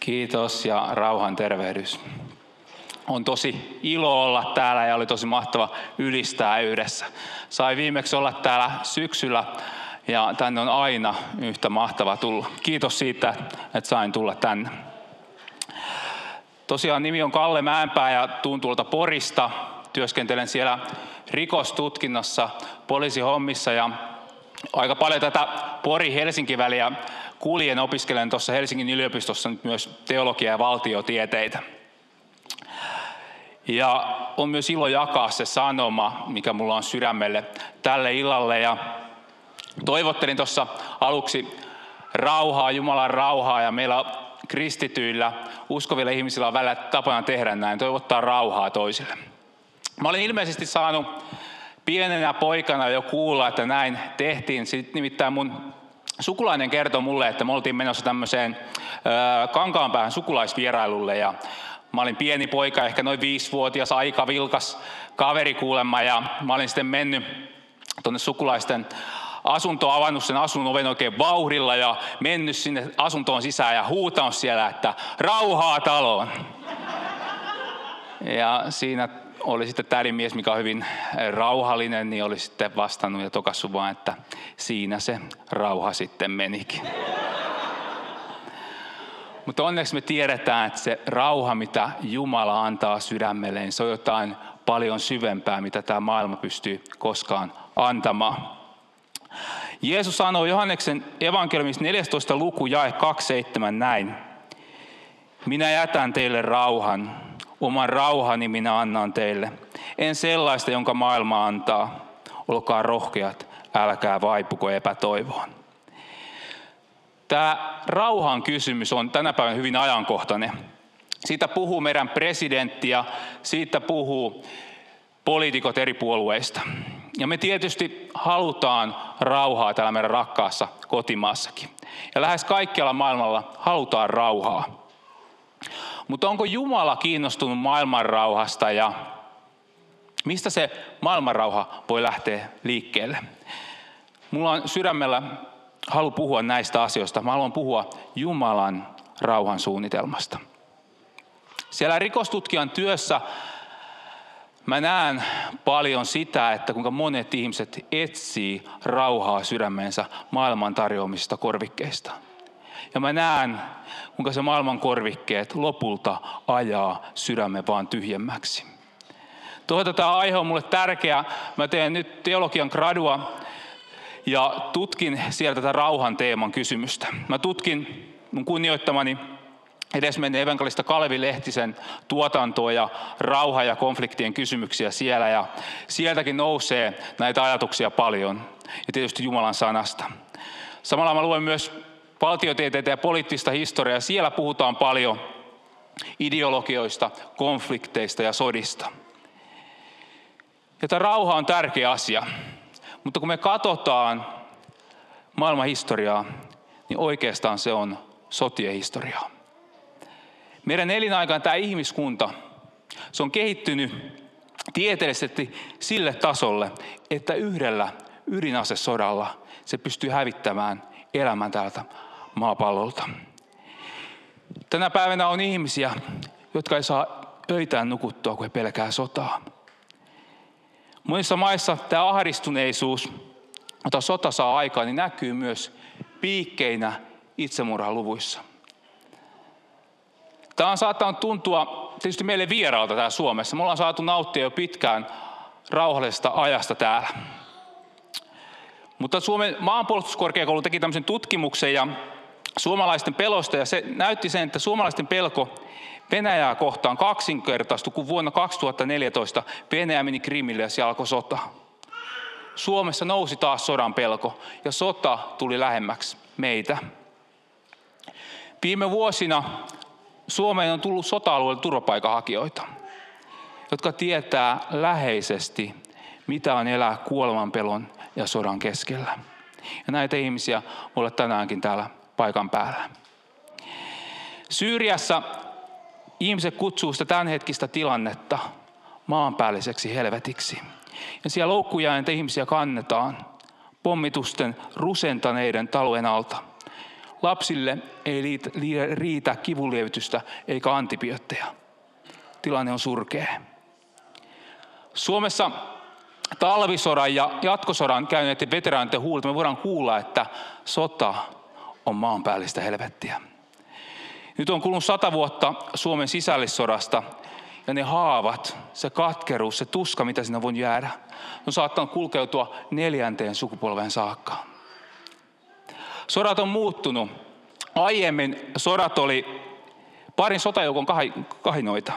Kiitos ja rauhan tervehdys. On tosi ilo olla täällä ja oli tosi mahtava ylistää yhdessä. Sai viimeksi olla täällä syksyllä ja tänne on aina yhtä mahtava tulla. Kiitos siitä, että sain tulla tänne. Tosiaan nimi on Kalle Mäenpää ja tuun tuolta Porista. Työskentelen siellä rikostutkinnassa, poliisihommissa ja aika paljon tätä Pori-Helsinki-väliä kuljen opiskelen tuossa Helsingin yliopistossa nyt myös teologia- ja valtiotieteitä. Ja on myös ilo jakaa se sanoma, mikä mulla on sydämelle tälle illalle. Ja toivottelin tuossa aluksi rauhaa, Jumalan rauhaa ja meillä kristityillä, uskovilla ihmisillä on välillä tapana tehdä näin, toivottaa rauhaa toisille. Mä olin ilmeisesti saanut pienenä poikana jo kuulla, että näin tehtiin. Sitten nimittäin mun sukulainen kertoi mulle, että me oltiin menossa tämmöiseen Kankaanpäähän sukulaisvierailulle ja Mä olin pieni poika, ehkä noin viisivuotias, aika vilkas kaveri kuulemma ja mä olin sitten mennyt tuonne sukulaisten asunto avannut sen asunnon oven oikein vauhdilla ja mennyt sinne asuntoon sisään ja huutanut siellä, että rauhaa taloon. Ja siinä oli sitten tädin mies, mikä on hyvin rauhallinen, niin oli sitten vastannut ja tokassu vaan, että siinä se rauha sitten menikin. Mutta onneksi me tiedetään, että se rauha, mitä Jumala antaa sydämelle, niin se on jotain paljon syvempää, mitä tämä maailma pystyy koskaan antamaan. Jeesus sanoi Johanneksen evankeliumissa 14. luku jae 27 näin. Minä jätän teille rauhan, oman rauhani minä annan teille. En sellaista, jonka maailma antaa. Olkaa rohkeat, älkää vaipuko epätoivoon. Tämä rauhan kysymys on tänä päivänä hyvin ajankohtainen. Siitä puhuu meidän presidentti ja siitä puhuu poliitikot eri puolueista. Ja me tietysti halutaan rauhaa täällä meidän rakkaassa kotimaassakin. Ja lähes kaikkialla maailmalla halutaan rauhaa. Mutta onko Jumala kiinnostunut maailman rauhasta ja mistä se maailmanrauha voi lähteä liikkeelle? Mulla on sydämellä halu puhua näistä asioista. Mä haluan puhua Jumalan rauhan suunnitelmasta. Siellä rikostutkijan työssä mä näen paljon sitä, että kuinka monet ihmiset etsii rauhaa sydämeensä maailman tarjoamista korvikkeista. Ja mä näen, kuinka se maailman korvikkeet lopulta ajaa sydämen vaan tyhjemmäksi. Toisaalta tämä aihe on mulle tärkeä. Mä teen nyt teologian gradua ja tutkin sieltä tätä rauhan teeman kysymystä. Mä tutkin mun kunnioittamani edesmenneen evankelista Kalevi Lehtisen tuotantoa ja rauha- ja konfliktien kysymyksiä siellä. Ja sieltäkin nousee näitä ajatuksia paljon. Ja tietysti Jumalan sanasta. Samalla mä luen myös valtiotieteitä ja poliittista historiaa. Siellä puhutaan paljon ideologioista, konflikteista ja sodista. Ja tämä rauha on tärkeä asia. Mutta kun me katsotaan maailman historiaa, niin oikeastaan se on sotien historiaa. Meidän elinaikana tämä ihmiskunta, se on kehittynyt tieteellisesti sille tasolle, että yhdellä ydinasesodalla se pystyy hävittämään elämän täältä maapallolta. Tänä päivänä on ihmisiä, jotka ei saa öitään nukuttua, kun he pelkää sotaa. Monissa maissa tämä ahdistuneisuus, jota sota saa aikaan, niin näkyy myös piikkeinä itsemurhaluvuissa. Tämä on saattanut tuntua tietysti meille vieraalta täällä Suomessa. Me ollaan saatu nauttia jo pitkään rauhallisesta ajasta täällä. Mutta Suomen maanpuolustuskorkeakoulu teki tämmöisen tutkimuksen ja suomalaisten pelosta ja se näytti sen, että suomalaisten pelko Venäjää kohtaan kaksinkertaistui, kun vuonna 2014 Venäjä meni Krimille ja siellä alkoi sota. Suomessa nousi taas sodan pelko ja sota tuli lähemmäksi meitä. Viime vuosina Suomeen on tullut sota-alueelle turvapaikanhakijoita, jotka tietää läheisesti, mitä on elää kuolemanpelon ja sodan keskellä. Ja näitä ihmisiä voi olla tänäänkin täällä paikan päällä. Syyriassa ihmiset kutsuu sitä tämänhetkistä tilannetta maanpäälliseksi helvetiksi. Ja siellä loukkujainta ihmisiä kannetaan pommitusten rusentaneiden talojen alta. Lapsille ei riitä kivunlievitystä eikä antibiootteja. Tilanne on surkea. Suomessa talvisodan ja jatkosodan käyneiden veteraanien huulta me voidaan kuulla, että sota on maanpäällistä helvettiä. Nyt on kulunut sata vuotta Suomen sisällissodasta ja ne haavat, se katkeruus, se tuska, mitä sinä voi jäädä, on saattanut kulkeutua neljänteen sukupolven saakka. Sodat on muuttunut. Aiemmin sodat oli parin sotajoukon kahinoita.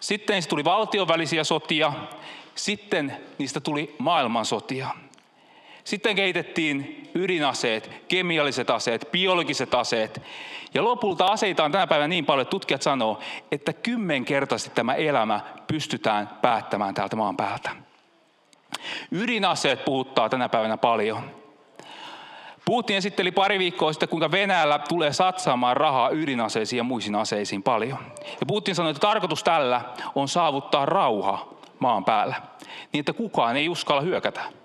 Sitten tuli valtion välisiä sotia, sitten niistä tuli maailmansotia. Sitten kehitettiin ydinaseet, kemialliset aseet, biologiset aseet. Ja lopulta aseita on tänä päivänä niin paljon, että tutkijat sanoo, että kymmenkertaisesti tämä elämä pystytään päättämään täältä maan päältä. Ydinaseet puhuttaa tänä päivänä paljon. Putin esitteli pari viikkoa sitten, kuinka Venäjällä tulee satsaamaan rahaa ydinaseisiin ja muisiin aseisiin paljon. Ja Putin sanoi, että tarkoitus tällä on saavuttaa rauha maan päällä, niin että kukaan ei uskalla hyökätä.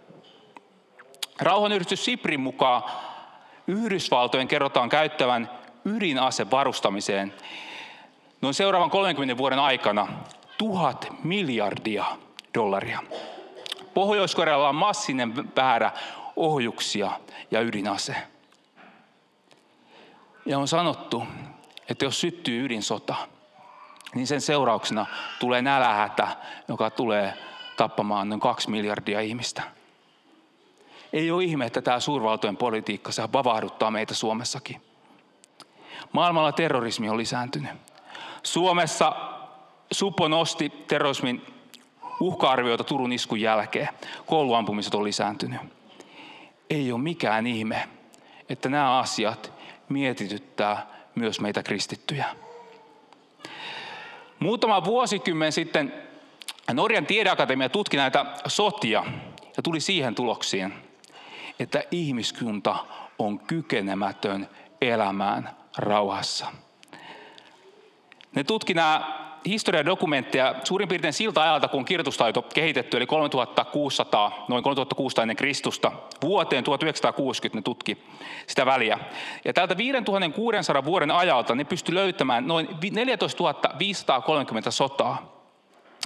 Rauhanyhdistys Siprin mukaan Yhdysvaltojen kerrotaan käyttävän ydinase varustamiseen noin seuraavan 30 vuoden aikana tuhat miljardia dollaria. Pohjois-Korealla on massinen väärä ohjuksia ja ydinase. Ja on sanottu, että jos syttyy ydinsota, niin sen seurauksena tulee nälähätä, joka tulee tappamaan noin kaksi miljardia ihmistä. Ei ole ihme, että tämä suurvaltojen politiikka se vavahduttaa meitä Suomessakin. Maailmalla terrorismi on lisääntynyt. Suomessa Supo nosti terrorismin uhka-arvioita Turun iskun jälkeen. Kouluampumiset on lisääntynyt. Ei ole mikään ihme, että nämä asiat mietityttää myös meitä kristittyjä. Muutama vuosikymmen sitten Norjan tiedeakatemia tutki näitä sotia ja tuli siihen tuloksiin, että ihmiskunta on kykenemätön elämään rauhassa. Ne tutki nämä historiadokumentteja suurin piirtein siltä ajalta, kun kirjoitustaito kehitetty, eli 3600, noin 3600 ennen Kristusta, vuoteen 1960 ne tutki sitä väliä. Ja tältä 5600 vuoden ajalta ne pysty löytämään noin 14 530 sotaa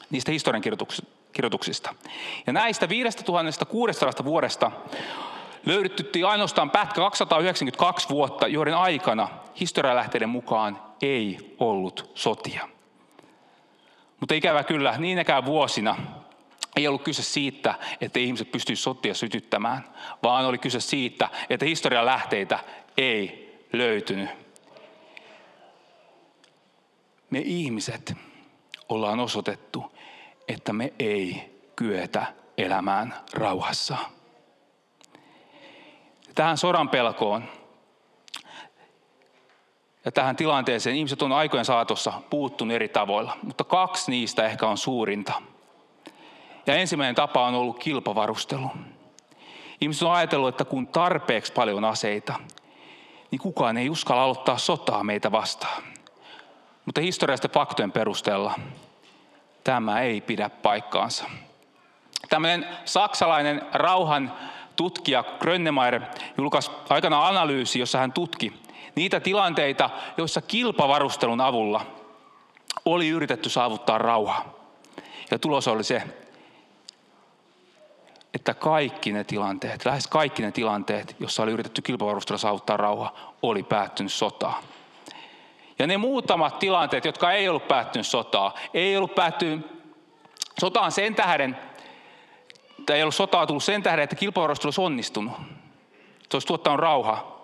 niistä historian kirjoituksista. Ja näistä 5600 vuodesta löydettyttiin ainoastaan pätkä 292 vuotta, joiden aikana historialähteiden mukaan ei ollut sotia. Mutta ikävä kyllä, niinäkään vuosina ei ollut kyse siitä, että ihmiset pystyisivät sotia sytyttämään, vaan oli kyse siitä, että historian lähteitä ei löytynyt. Me ihmiset ollaan osoitettu, että me ei kyetä elämään rauhassa. Tähän sodan pelkoon ja tähän tilanteeseen ihmiset on aikojen saatossa puuttunut eri tavoilla, mutta kaksi niistä ehkä on suurinta. Ja ensimmäinen tapa on ollut kilpavarustelu. Ihmiset on ajatellut, että kun tarpeeksi paljon aseita, niin kukaan ei uskalla aloittaa sotaa meitä vastaan. Mutta historiallisten faktojen perusteella tämä ei pidä paikkaansa. Tämmöinen saksalainen rauhan tutkija Grönnemeyer julkaisi aikana analyysi, jossa hän tutki niitä tilanteita, joissa kilpavarustelun avulla oli yritetty saavuttaa rauha. Ja tulos oli se, että kaikki ne tilanteet, lähes kaikki ne tilanteet, joissa oli yritetty kilpavarustella saavuttaa rauha, oli päättynyt sotaan. Ja ne muutamat tilanteet, jotka ei ollut päättynyt sotaa, ei ollut päättynyt sotaan sen tähden, tai ei ollut sotaa tullut sen tähden, että kilpavarustelu olisi onnistunut. Se olisi tuottanut rauha,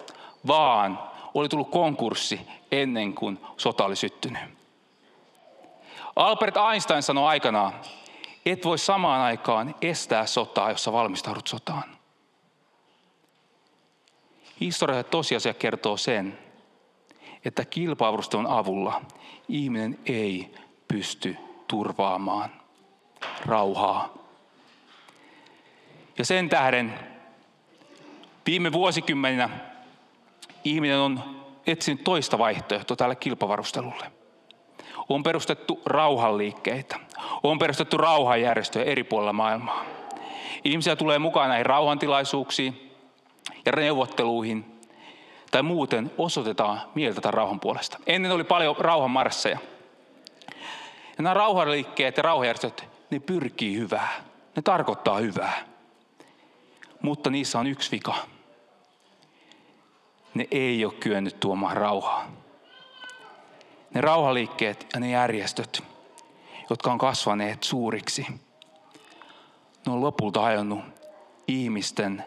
vaan oli tullut konkurssi ennen kuin sota oli syttynyt. Albert Einstein sanoi aikanaan, et voi samaan aikaan estää sotaa, jossa valmistaudut sotaan. Historialliset tosiasia kertoo sen, että kilpavarustelun avulla ihminen ei pysty turvaamaan rauhaa. Ja sen tähden viime vuosikymmeninä ihminen on etsinyt toista vaihtoehtoa tälle kilpavarustelulle. On perustettu rauhanliikkeitä. On perustettu rauhanjärjestöjä eri puolilla maailmaa. Ihmisiä tulee mukaan näihin rauhantilaisuuksiin ja neuvotteluihin. tai muuten osoitetaan mieltä tämän rauhan puolesta. Ennen oli paljon rauhanmarsseja. Ja nämä rauhanliikkeet ja rauhanjärjestöt, ne pyrkii hyvää. Ne tarkoittaa hyvää. Mutta niissä on yksi vika. Ne ei ole kyennyt tuomaan rauhaa. Ne rauhaliikkeet ja ne järjestöt, jotka on kasvaneet suuriksi, ne on lopulta hajonnut ihmisten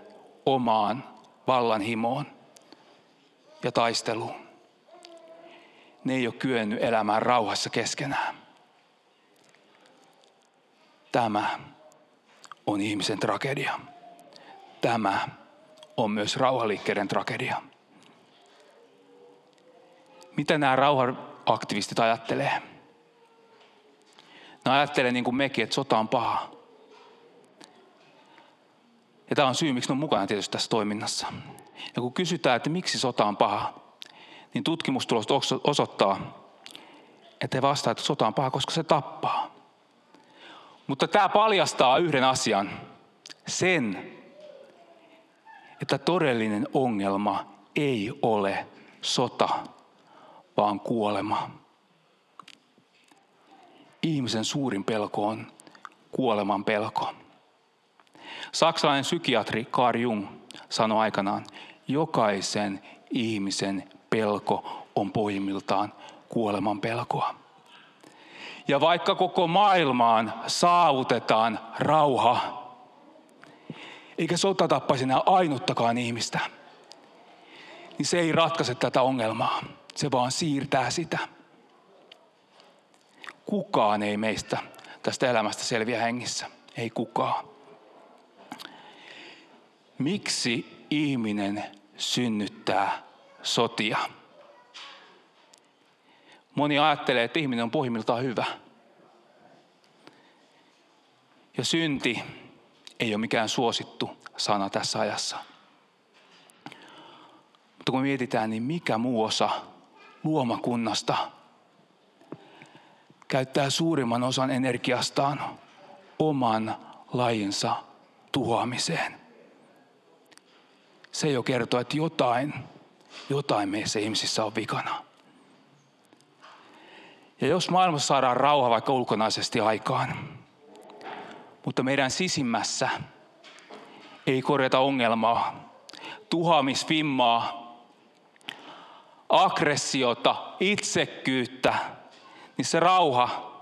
omaan vallanhimoon ja taisteluun. Ne ei ole kyennyt elämään rauhassa keskenään. Tämä on ihmisen tragedia. Tämä on myös rauhaliikkeiden tragedia. Mitä nämä rauhanaktivistit ajattelee? Ne ajattelee niin kuin mekin, että sota on paha. Ja tämä on syy, miksi ne on mukana tietysti tässä toiminnassa. Ja kun kysytään, että miksi sota on paha, niin tutkimustulokset osoittaa, että he vastaavat, että sota on paha, koska se tappaa. Mutta tämä paljastaa yhden asian. Sen, että todellinen ongelma ei ole sota, vaan kuolema. Ihmisen suurin pelko on kuoleman pelko. Saksalainen psykiatri Carl Jung sanoi aikanaan, jokaisen ihmisen pelko on pohjimmiltaan kuoleman pelkoa. Ja vaikka koko maailmaan saavutetaan rauha, eikä sota tappaisi enää ainuttakaan ihmistä, niin se ei ratkaise tätä ongelmaa. Se vaan siirtää sitä. Kukaan ei meistä tästä elämästä selviä hengissä. Ei kukaan. Miksi ihminen synnyttää sotia? Moni ajattelee, että ihminen on pohjimmiltaan hyvä. Ja synti ei ole mikään suosittu sana tässä ajassa. Mutta kun mietitään, niin mikä muu osa luomakunnasta käyttää suurimman osan energiastaan oman lajinsa tuhoamiseen. Se jo kertoo, että jotain, jotain meissä ihmisissä on vikana. Ja jos maailmassa saadaan rauha vaikka ulkonaisesti aikaan, mutta meidän sisimmässä ei korjata ongelmaa, tuhaamisvimmaa, aggressiota, itsekkyyttä, niin se rauha,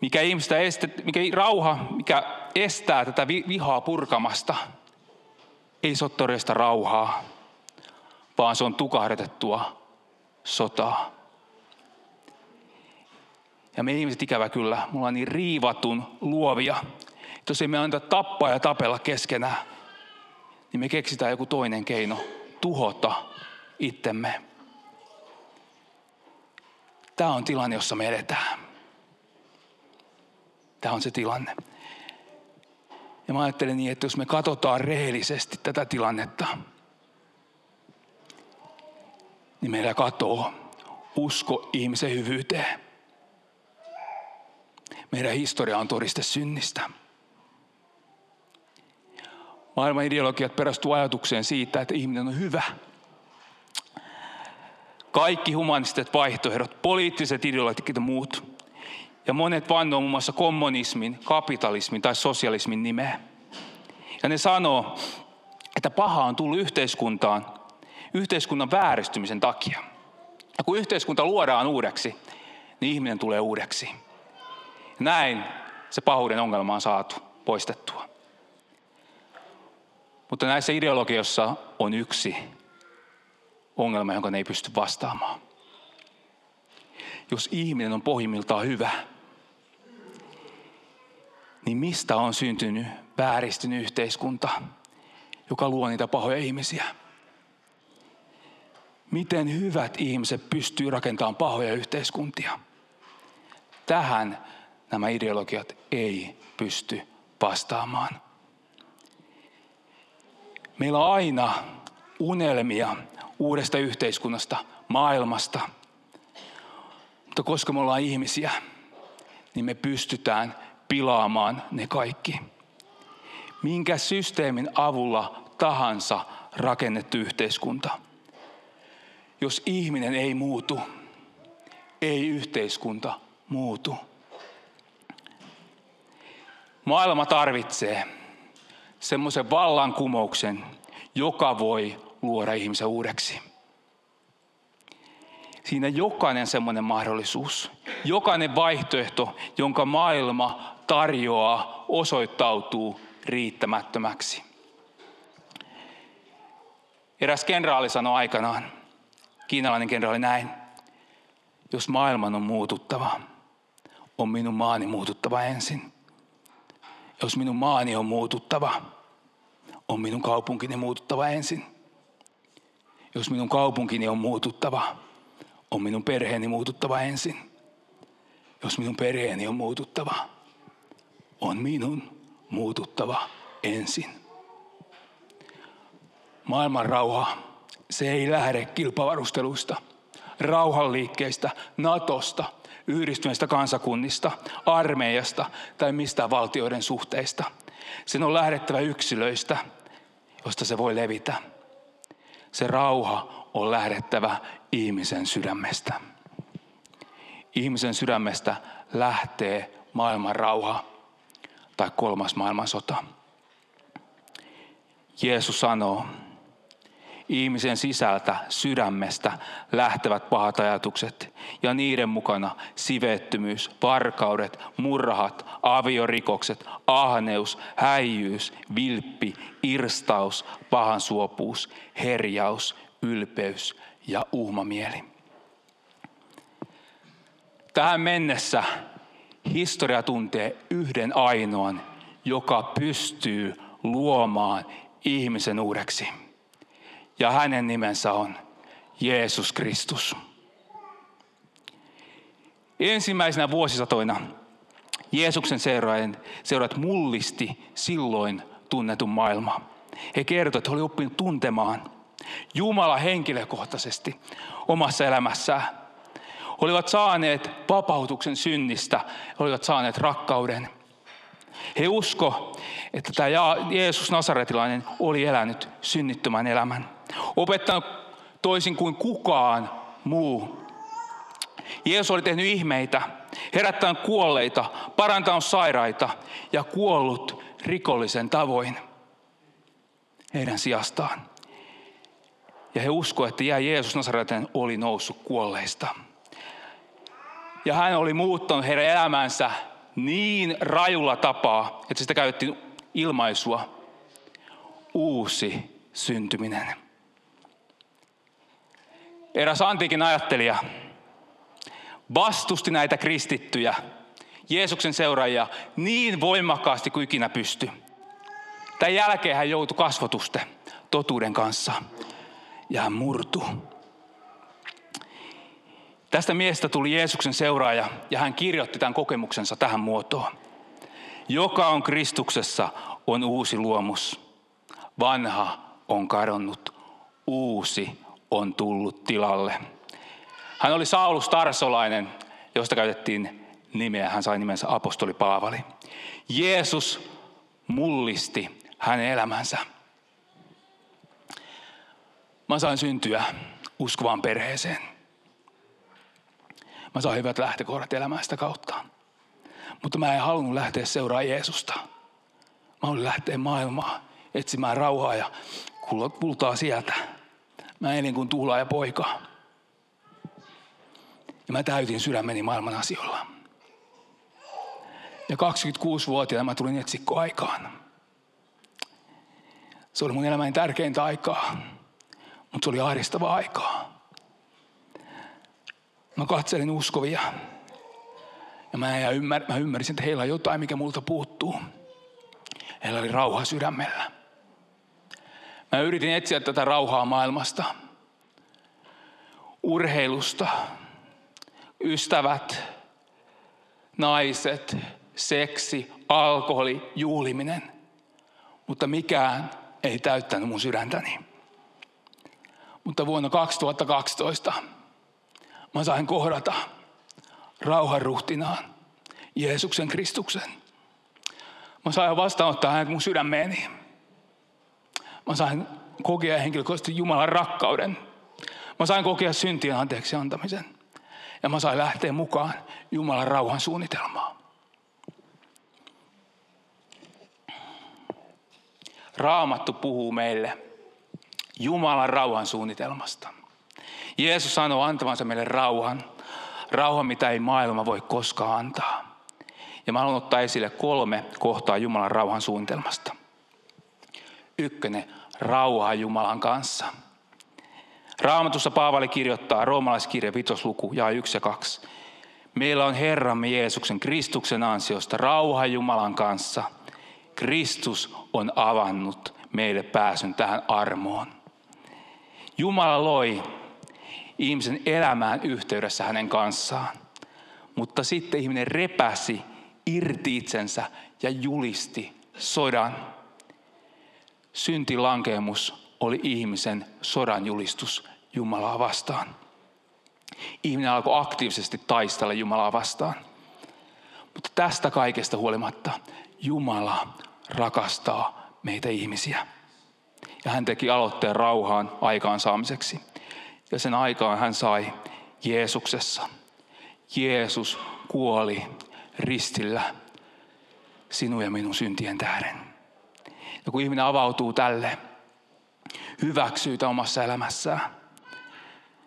mikä, ihmistä este, mikä rauha, mikä estää tätä vihaa purkamasta, ei todellista rauhaa, vaan se on tukahdetettua sotaa. Ja me ihmiset ikävä kyllä, mulla on niin riivatun luovia, että jos ei me anta tappaa ja tapella keskenään, niin me keksitään joku toinen keino tuhota itsemme. Tämä on tilanne, jossa me edetään. Tämä on se tilanne. Ja mä ajattelen niin, että jos me katsotaan rehellisesti tätä tilannetta, niin meillä katoo usko ihmisen hyvyyteen. Meidän historia on todiste synnistä. Maailman ideologiat perustuu ajatukseen siitä, että ihminen on hyvä. Kaikki humanistiset vaihtoehdot, poliittiset ideologiat ja muut. Ja monet vannoo muun muassa kommunismin, kapitalismin tai sosialismin nimeä. Ja ne sanoo, että paha on tullut yhteiskuntaan yhteiskunnan vääristymisen takia. Ja kun yhteiskunta luodaan uudeksi, niin ihminen tulee uudeksi. Näin se pahuuden ongelma on saatu poistettua. Mutta näissä ideologioissa on yksi ongelma, jonka ne ei pysty vastaamaan. Jos ihminen on pohjimmiltaan hyvä, niin mistä on syntynyt vääristynyt yhteiskunta, joka luo niitä pahoja ihmisiä? Miten hyvät ihmiset pystyy rakentamaan pahoja yhteiskuntia? Tähän nämä ideologiat ei pysty vastaamaan. Meillä on aina unelmia uudesta yhteiskunnasta, maailmasta. Mutta koska me ollaan ihmisiä, niin me pystytään pilaamaan ne kaikki. Minkä systeemin avulla tahansa rakennettu yhteiskunta. Jos ihminen ei muutu, ei yhteiskunta muutu. Maailma tarvitsee semmoisen vallankumouksen, joka voi luoda ihmisen uudeksi. Siinä jokainen semmoinen mahdollisuus, jokainen vaihtoehto, jonka maailma tarjoaa, osoittautuu riittämättömäksi. Eräs kenraali sanoi aikanaan, kiinalainen kenraali näin, jos maailman on muututtava, on minun maani muututtava ensin. Jos minun maani on muututtava, on minun kaupunkini muututtava ensin. Jos minun kaupunkini on muututtava, on minun perheeni muututtava ensin. Jos minun perheeni on muututtava, on minun muututtava ensin. Maailman rauha, se ei lähde kilpavarusteluista, rauhanliikkeistä, Natosta, yhdistyneistä kansakunnista, armeijasta tai mistä valtioiden suhteista. Sen on lähdettävä yksilöistä, josta se voi levitä. Se rauha on lähdettävä ihmisen sydämestä. Ihmisen sydämestä lähtee maailman rauha tai kolmas maailmansota. Jeesus sanoo, ihmisen sisältä, sydämestä lähtevät pahat ajatukset ja niiden mukana sivettömyys, varkaudet, murhat, aviorikokset, ahneus, häijyys, vilppi, irstaus, pahansuopuus, herjaus, ylpeys ja uhmamieli. Tähän mennessä historia tuntee yhden ainoan, joka pystyy luomaan ihmisen uudeksi. Ja hänen nimensä on Jeesus Kristus. Ensimmäisenä vuosisatoina Jeesuksen seuraajat, seuraajat mullisti silloin tunnetun maailma. He kertoivat, että he olivat oppineet tuntemaan Jumala henkilökohtaisesti omassa elämässään. Olivat saaneet vapautuksen synnistä, he olivat saaneet rakkauden. He usko, että tämä Jeesus Nasaretilainen oli elänyt synnittömän elämän. Opettanut toisin kuin kukaan muu. Jeesus oli tehnyt ihmeitä, herättänyt kuolleita, parantanut sairaita ja kuollut rikollisen tavoin heidän sijastaan. Ja he uskoivat, että jää Jeesus Nasaretin oli noussut kuolleista. Ja hän oli muuttanut heidän elämänsä niin rajulla tapaa, että sitä käytettiin ilmaisua uusi syntyminen. Eräs antiikin ajattelija vastusti näitä kristittyjä, Jeesuksen seuraajia, niin voimakkaasti kuin ikinä pystyi. Tämän jälkeen hän joutui kasvotusten totuuden kanssa ja hän murtui. Tästä miestä tuli Jeesuksen seuraaja ja hän kirjoitti tämän kokemuksensa tähän muotoon. Joka on Kristuksessa on uusi luomus. Vanha on kadonnut, uusi on tullut tilalle. Hän oli Saulus Tarsolainen, josta käytettiin nimeä. Hän sai nimensä apostoli Paavali. Jeesus mullisti hänen elämänsä. Mä sain syntyä uskovaan perheeseen. Mä sain hyvät lähtökohdat elämästä kautta. Mutta mä en halunnut lähteä seuraa Jeesusta. Mä haluin lähteä maailmaan etsimään rauhaa ja kultaa sieltä. Mä elin kuin ja poika. Ja mä täytin sydämeni maailman asioilla. Ja 26-vuotiaana mä tulin etsikkoaikaan. Se oli mun elämäni tärkeintä aikaa. Mutta se oli ahdistavaa aikaa. Mä katselin uskovia. Ja mä, ymmär, mä ymmärsin, että heillä on jotain, mikä multa puuttuu. Heillä oli rauha sydämellä. Mä yritin etsiä tätä rauhaa maailmasta. Urheilusta. Ystävät, naiset, seksi, alkoholi, juhliminen. Mutta mikään ei täyttänyt mun sydäntäni. Mutta vuonna 2012 mä sain kohdata rauhanruhtinaan Jeesuksen Kristuksen. Mä sain vastaanottaa hänet mun sydämeeni. Mä sain kokea henkilökohtaisesti Jumalan rakkauden. Mä sain kokea syntien anteeksi antamisen. Ja mä sain lähteä mukaan Jumalan rauhan suunnitelmaan. Raamattu puhuu meille Jumalan rauhan suunnitelmasta. Jeesus sanoo antavansa meille rauhan, rauhan mitä ei maailma voi koskaan antaa. Ja mä haluan ottaa esille kolme kohtaa Jumalan rauhan suunnitelmasta. Ykkönen, rauha Jumalan kanssa. Raamatussa Paavali kirjoittaa roomalaiskirja vitosluku ja 1 ja 2. Meillä on Herramme Jeesuksen Kristuksen ansiosta rauha Jumalan kanssa. Kristus on avannut meille pääsyn tähän armoon. Jumala loi ihmisen elämään yhteydessä hänen kanssaan. Mutta sitten ihminen repäsi irti itsensä ja julisti sodan. Syntilankeemus oli ihmisen sodan julistus Jumalaa vastaan. Ihminen alkoi aktiivisesti taistella Jumalaa vastaan. Mutta tästä kaikesta huolimatta Jumala rakastaa meitä ihmisiä. Ja hän teki aloitteen rauhaan aikaansaamiseksi. Ja sen aikaan hän sai Jeesuksessa. Jeesus kuoli ristillä sinun ja minun syntien tähden. Ja kun ihminen avautuu tälle, hyväksyy tämä omassa elämässään,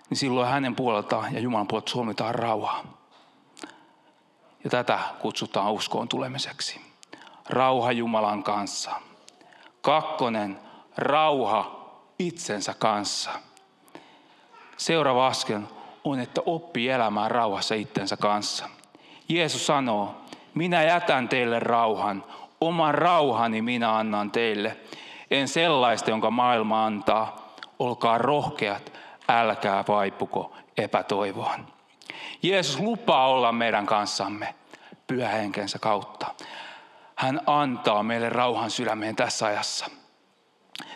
niin silloin hänen puoleltaan ja Jumalan puolelta suomitaan rauhaa. Ja tätä kutsutaan uskoon tulemiseksi. Rauha Jumalan kanssa. Kakkonen, rauha itsensä kanssa. Seuraava askel on, että oppii elämään rauhassa itsensä kanssa. Jeesus sanoo, minä jätän teille rauhan, oman rauhani minä annan teille. En sellaista, jonka maailma antaa. Olkaa rohkeat, älkää vaipuko epätoivoon. Jeesus lupaa olla meidän kanssamme pyhähenkensä kautta. Hän antaa meille rauhan sydämeen tässä ajassa.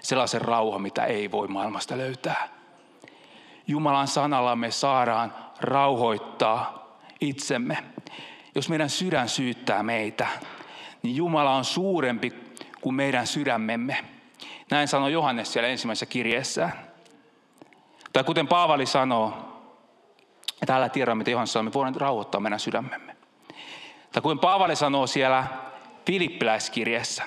Sellaisen rauhan, mitä ei voi maailmasta löytää. Jumalan sanalla me saadaan rauhoittaa itsemme. Jos meidän sydän syyttää meitä, niin Jumala on suurempi kuin meidän sydämemme. Näin sanoi Johannes siellä ensimmäisessä kirjeessään. Tai kuten Paavali sanoo, ja täällä tiedämme, mitä Johannes sanoo, me voidaan rauhoittaa meidän sydämemme. Tai kuten Paavali sanoo siellä Filippiläiskirjassa,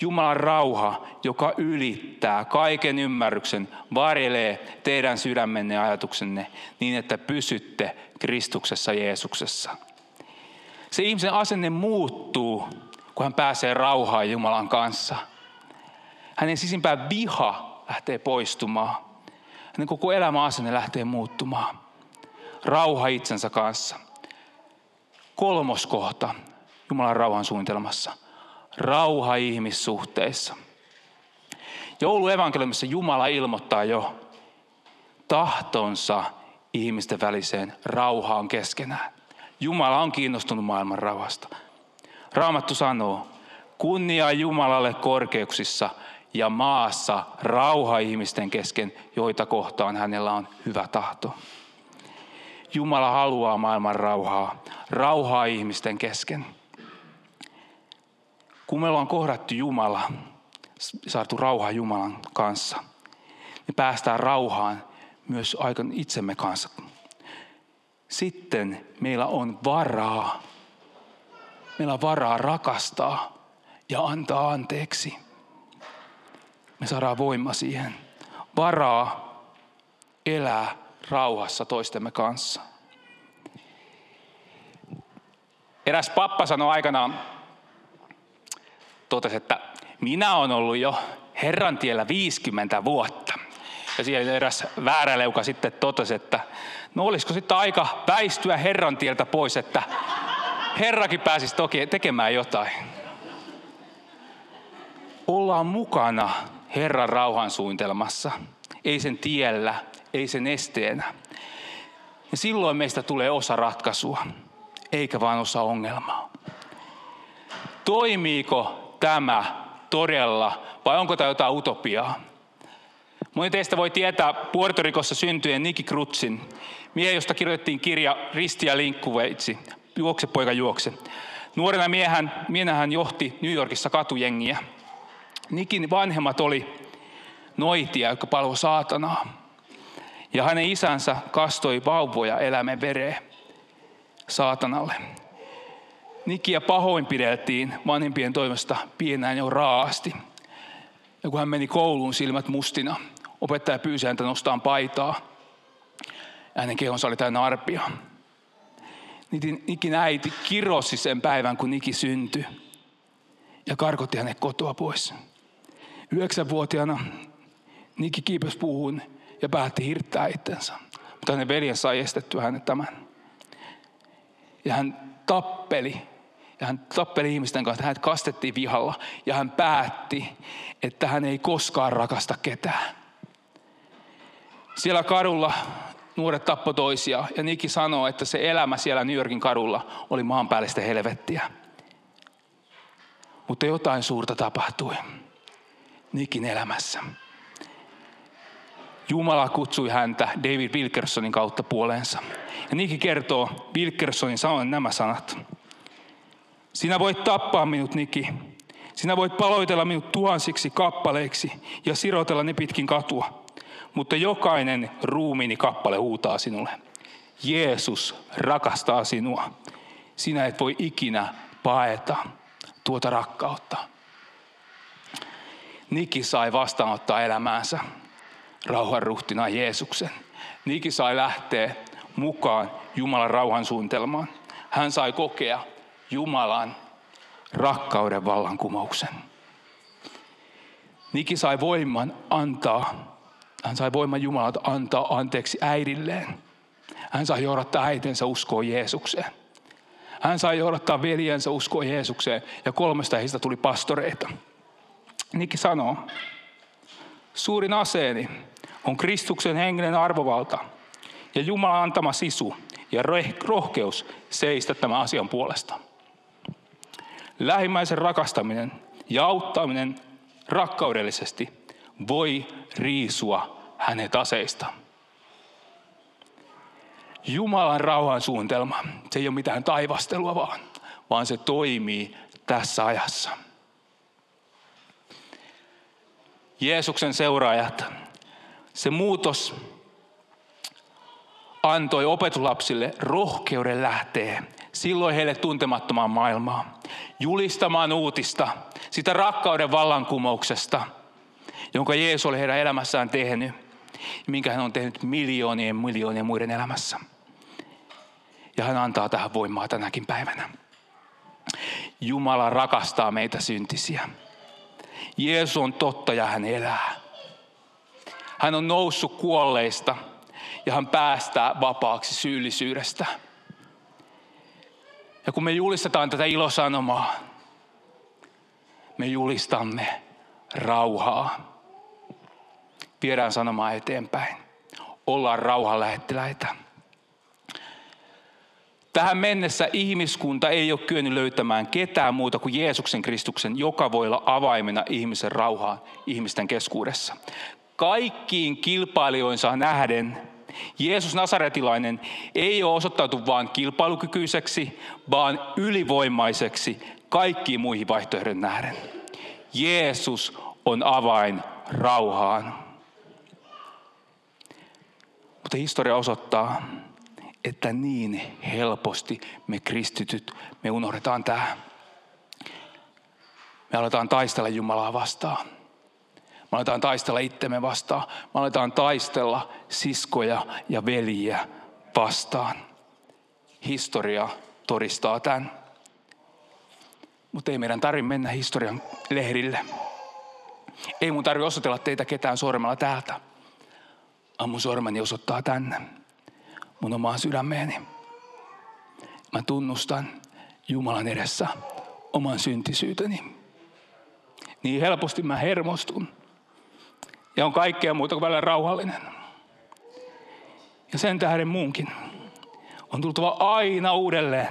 Jumalan rauha, joka ylittää kaiken ymmärryksen, varjelee teidän sydämenne ja ajatuksenne niin, että pysytte Kristuksessa Jeesuksessa. Se ihmisen asenne muuttuu, kun hän pääsee rauhaan Jumalan kanssa. Hänen sisimpään viha lähtee poistumaan. Hänen koko elämän asenne lähtee muuttumaan. Rauha itsensä kanssa. Kolmos kohta Jumalan rauhan suunnitelmassa rauha ihmissuhteissa. Jouluevankeliumissa Jumala ilmoittaa jo tahtonsa ihmisten väliseen rauhaan keskenään. Jumala on kiinnostunut maailman rauhasta. Raamattu sanoo, kunnia Jumalalle korkeuksissa ja maassa rauha ihmisten kesken, joita kohtaan hänellä on hyvä tahto. Jumala haluaa maailman rauhaa, rauhaa ihmisten kesken kun me ollaan kohdattu Jumala, saatu rauha Jumalan kanssa, me päästään rauhaan myös aikan itsemme kanssa. Sitten meillä on varaa, meillä on varaa rakastaa ja antaa anteeksi. Me saadaan voima siihen. Varaa elää rauhassa toistemme kanssa. Eräs pappa sanoi aikanaan totesi, että minä olen ollut jo Herran tiellä 50 vuotta. Ja siellä eräs vääräleuka sitten totesi, että no olisiko sitten aika väistyä Herran tieltä pois, että Herrakin pääsisi toki tekemään jotain. Ollaan mukana Herran rauhan suunnitelmassa. Ei sen tiellä, ei sen esteenä. Ja silloin meistä tulee osa ratkaisua, eikä vain osa ongelmaa. Toimiiko tämä todella vai onko tämä jotain utopiaa? Moni teistä voi tietää Puerto Ricossa syntyen Niki Krutsin, miehen, josta kirjoitettiin kirja Risti ja linkkuveitsi, Juokse poika juokse. Nuorena miehän, miehän hän johti New Yorkissa katujengiä. Nikin vanhemmat oli noitia, jotka palvoi saatanaa. Ja hänen isänsä kastoi vauvoja eläimen vereen saatanalle. Nikiä pahoinpideltiin vanhempien toimesta pienään jo raasti. Ja kun hän meni kouluun silmät mustina, opettaja pyysi häntä nostamaan paitaa. Hänen kehonsa oli täynnä arpia. Nikin äiti kirosi sen päivän, kun Niki syntyi. Ja karkotti hänet kotoa pois. Yhdeksänvuotiaana Niki kiipesi puuhun ja päätti hirttää itsensä. Mutta hänen veljen sai estettyä hänet tämän. Ja hän tappeli. Ja hän tappeli ihmisten kanssa. Hänet kastettiin vihalla. Ja hän päätti, että hän ei koskaan rakasta ketään. Siellä kadulla nuoret tappo toisia. Ja Niki sanoo, että se elämä siellä New Yorkin kadulla oli maanpäällistä helvettiä. Mutta jotain suurta tapahtui Nikin elämässä. Jumala kutsui häntä David Wilkersonin kautta puoleensa. Ja Niki kertoo Wilkersonin sanoen nämä sanat. Sinä voit tappaa minut, Niki. Sinä voit paloitella minut tuhansiksi kappaleiksi ja sirotella ne pitkin katua. Mutta jokainen ruumiini kappale huutaa sinulle. Jeesus rakastaa sinua. Sinä et voi ikinä paeta tuota rakkautta. Niki sai vastaanottaa elämäänsä rauhan ruhtina Jeesuksen. Niki sai lähteä mukaan Jumalan rauhan suunnitelmaan. Hän sai kokea Jumalan rakkauden vallankumouksen. Niki sai voiman antaa, hän sai voiman Jumalalta antaa anteeksi äidilleen. Hän sai johdattaa äitensä uskoon Jeesukseen. Hän sai johdattaa veljensä uskoon Jeesukseen ja kolmesta heistä tuli pastoreita. Niki sanoo, suurin aseeni on Kristuksen henginen arvovalta ja Jumalan antama sisu ja rohkeus seistä tämän asian puolesta. Lähimmäisen rakastaminen ja auttaminen rakkaudellisesti voi riisua hänet aseista. Jumalan rauhan suunnitelma, se ei ole mitään taivastelua vaan, vaan se toimii tässä ajassa. Jeesuksen seuraajat se muutos antoi opetuslapsille rohkeuden lähteä silloin heille tuntemattomaan maailmaan, julistamaan uutista, sitä rakkauden vallankumouksesta, jonka Jeesus oli heidän elämässään tehnyt, minkä hän on tehnyt miljoonien miljoonien muiden elämässä. Ja hän antaa tähän voimaa tänäkin päivänä. Jumala rakastaa meitä syntisiä. Jeesus on totta ja hän elää. Hän on noussut kuolleista ja hän päästää vapaaksi syyllisyydestä. Ja kun me julistetaan tätä ilosanomaa, me julistamme rauhaa. Viedään sanomaa eteenpäin. Ollaan rauhan lähettiläitä. Tähän mennessä ihmiskunta ei ole kyennyt löytämään ketään muuta kuin Jeesuksen Kristuksen, joka voi olla avaimena ihmisen rauhaan ihmisten keskuudessa kaikkiin kilpailijoinsa nähden Jeesus Nasaretilainen ei ole osoittautu vain kilpailukykyiseksi, vaan ylivoimaiseksi kaikkiin muihin vaihtoehtoihin nähden. Jeesus on avain rauhaan. Mutta historia osoittaa, että niin helposti me kristityt, me unohdetaan tämä. Me aletaan taistella Jumalaa vastaan. Me aletaan taistella itsemme vastaan. Me aletaan taistella siskoja ja veljiä vastaan. Historia todistaa tämän. Mutta ei meidän tarvitse mennä historian lehdille. Ei mun tarvitse osoitella teitä ketään sormella täältä. Ammun sormeni osoittaa tänne. Mun omaan sydämeeni. Mä tunnustan Jumalan edessä oman syntisyyteni. Niin helposti mä hermostun ja on kaikkea muuta kuin välillä rauhallinen. Ja sen tähden muunkin on tultava aina uudelleen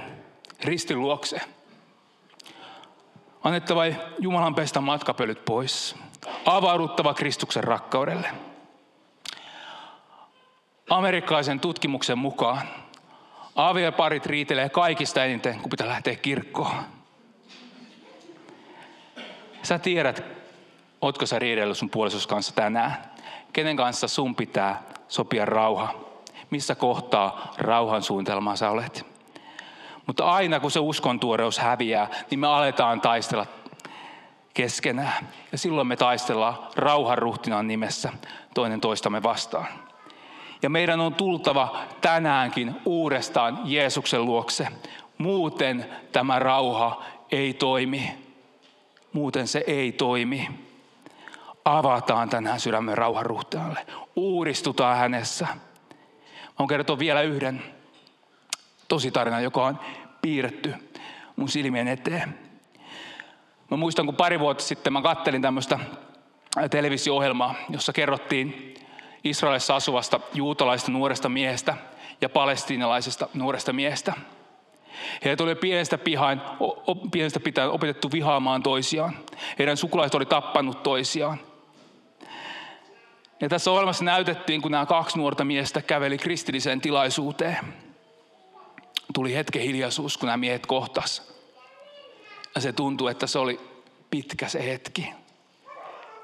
ristin luokse. Annettava Jumalan pestä matkapölyt pois. Avauduttava Kristuksen rakkaudelle. Amerikkalaisen tutkimuksen mukaan avioparit riitelee kaikista eniten, kun pitää lähteä kirkkoon. Sä tiedät, Ootko sä riidellyt sun puolisos kanssa tänään? Kenen kanssa sun pitää sopia rauha? Missä kohtaa rauhan suunnitelmaa sä olet? Mutta aina kun se uskon tuoreus häviää, niin me aletaan taistella keskenään. Ja silloin me taistellaan rauhan ruhtinaan nimessä toinen toistamme vastaan. Ja meidän on tultava tänäänkin uudestaan Jeesuksen luokse. Muuten tämä rauha ei toimi. Muuten se ei toimi. Avataan tänään sydämen rauhan ruhtinalle. Uudistutaan hänessä. Mä kertoa vielä yhden tositarinan, joka on piirretty mun silmien eteen. Mä muistan, kun pari vuotta sitten mä kattelin tämmöistä televisio-ohjelmaa, jossa kerrottiin Israelissa asuvasta juutalaista nuoresta miehestä ja palestiinalaisesta nuoresta miehestä. Heitä oli pienestä, pihain, pienestä pitäen opetettu vihaamaan toisiaan. Heidän sukulaiset oli tappanut toisiaan. Ja tässä ohjelmassa näytettiin, kun nämä kaksi nuorta miestä käveli kristilliseen tilaisuuteen. Tuli hetken hiljaisuus, kun nämä miehet kohtas. Ja se tuntui, että se oli pitkä se hetki.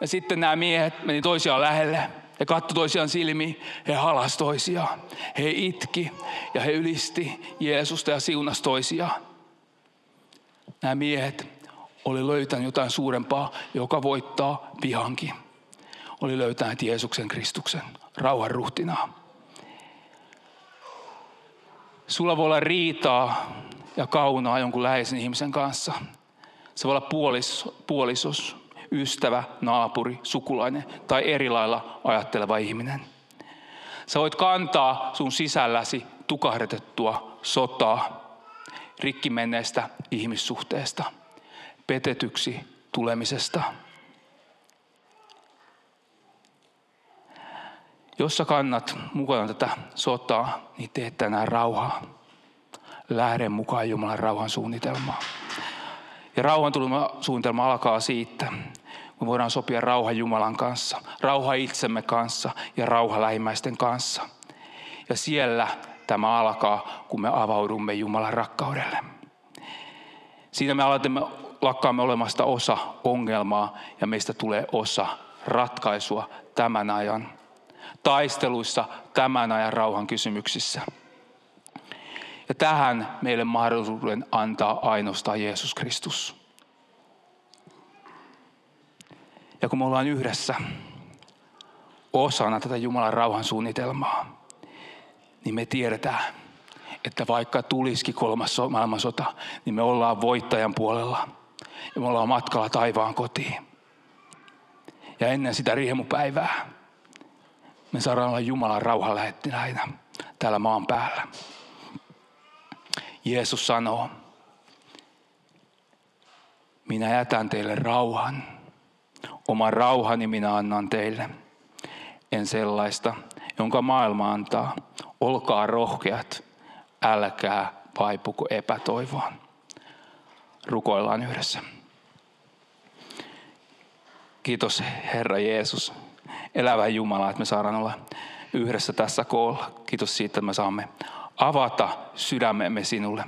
Ja sitten nämä miehet meni toisiaan lähelle ja katsoi toisiaan silmiin. He halas toisiaan. He itki ja he ylisti Jeesusta ja siunas toisiaan. Nämä miehet oli löytänyt jotain suurempaa, joka voittaa vihankin. Oli löytänyt Jeesuksen Kristuksen, rauhan ruhtinaa. Sulla voi olla riitaa ja kaunaa jonkun läheisen ihmisen kanssa. Se voi olla puolis, puolisos, ystävä, naapuri, sukulainen tai eri lailla ajatteleva ihminen. Sä voit kantaa sun sisälläsi tukahdetettua sotaa, rikki menneestä ihmissuhteesta, petetyksi tulemisesta. Jos sä kannat mukana tätä sotaa, niin teet tänään rauhaa. Lähde mukaan Jumalan rauhan suunnitelmaan. Ja rauhan suunnitelma alkaa siitä, kun voidaan sopia rauha Jumalan kanssa, rauha itsemme kanssa ja rauha lähimmäisten kanssa. Ja siellä tämä alkaa, kun me avaudumme Jumalan rakkaudelle. Siinä me aloitamme, lakkaamme olemasta osa ongelmaa ja meistä tulee osa ratkaisua tämän ajan taisteluissa tämän ajan rauhan kysymyksissä. Ja tähän meille mahdollisuuden antaa ainoastaan Jeesus Kristus. Ja kun me ollaan yhdessä osana tätä Jumalan rauhan suunnitelmaa, niin me tiedetään, että vaikka tulisikin kolmas maailmansota, niin me ollaan voittajan puolella. Ja me ollaan matkalla taivaan kotiin. Ja ennen sitä riemupäivää me saadaan olla Jumalan rauhan lähettinäitä täällä maan päällä. Jeesus sanoo, minä jätän teille rauhan. Oman rauhani minä annan teille. En sellaista, jonka maailma antaa. Olkaa rohkeat, älkää vaipuko epätoivoon. Rukoillaan yhdessä. Kiitos Herra Jeesus, elävä Jumala, että me saadaan olla yhdessä tässä koolla. Kiitos siitä, että me saamme avata sydämemme sinulle.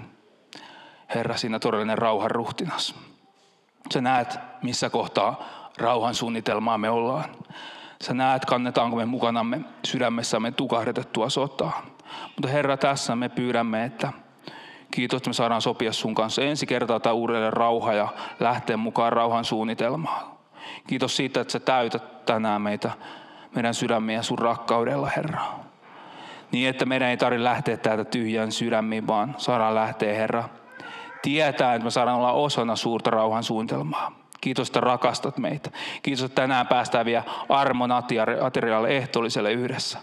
Herra, siinä todellinen rauhan ruhtinas. Sä näet, missä kohtaa rauhan suunnitelmaa me ollaan. Sä näet, kannetaanko me mukanamme sydämessämme tukahdetettua sotaa. Mutta Herra, tässä me pyydämme, että kiitos, että me saadaan sopia sun kanssa ensi kertaa tämä uudelleen rauha ja lähteä mukaan rauhan suunnitelmaan. Kiitos siitä, että sä täytät tänään meitä, meidän sydämiä sun rakkaudella, Herra. Niin, että meidän ei tarvitse lähteä täältä tyhjän sydämiin, vaan saadaan lähteä, Herra. Tietää, että me saadaan olla osana suurta rauhan suunnitelmaa. Kiitos, että rakastat meitä. Kiitos, että tänään päästään vielä armon ateriaalle ehtoolliselle yhdessä.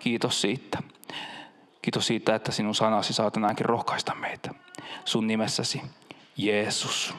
Kiitos siitä. Kiitos siitä, että sinun sanasi saa tänäänkin rohkaista meitä. Sun nimessäsi, Jeesus.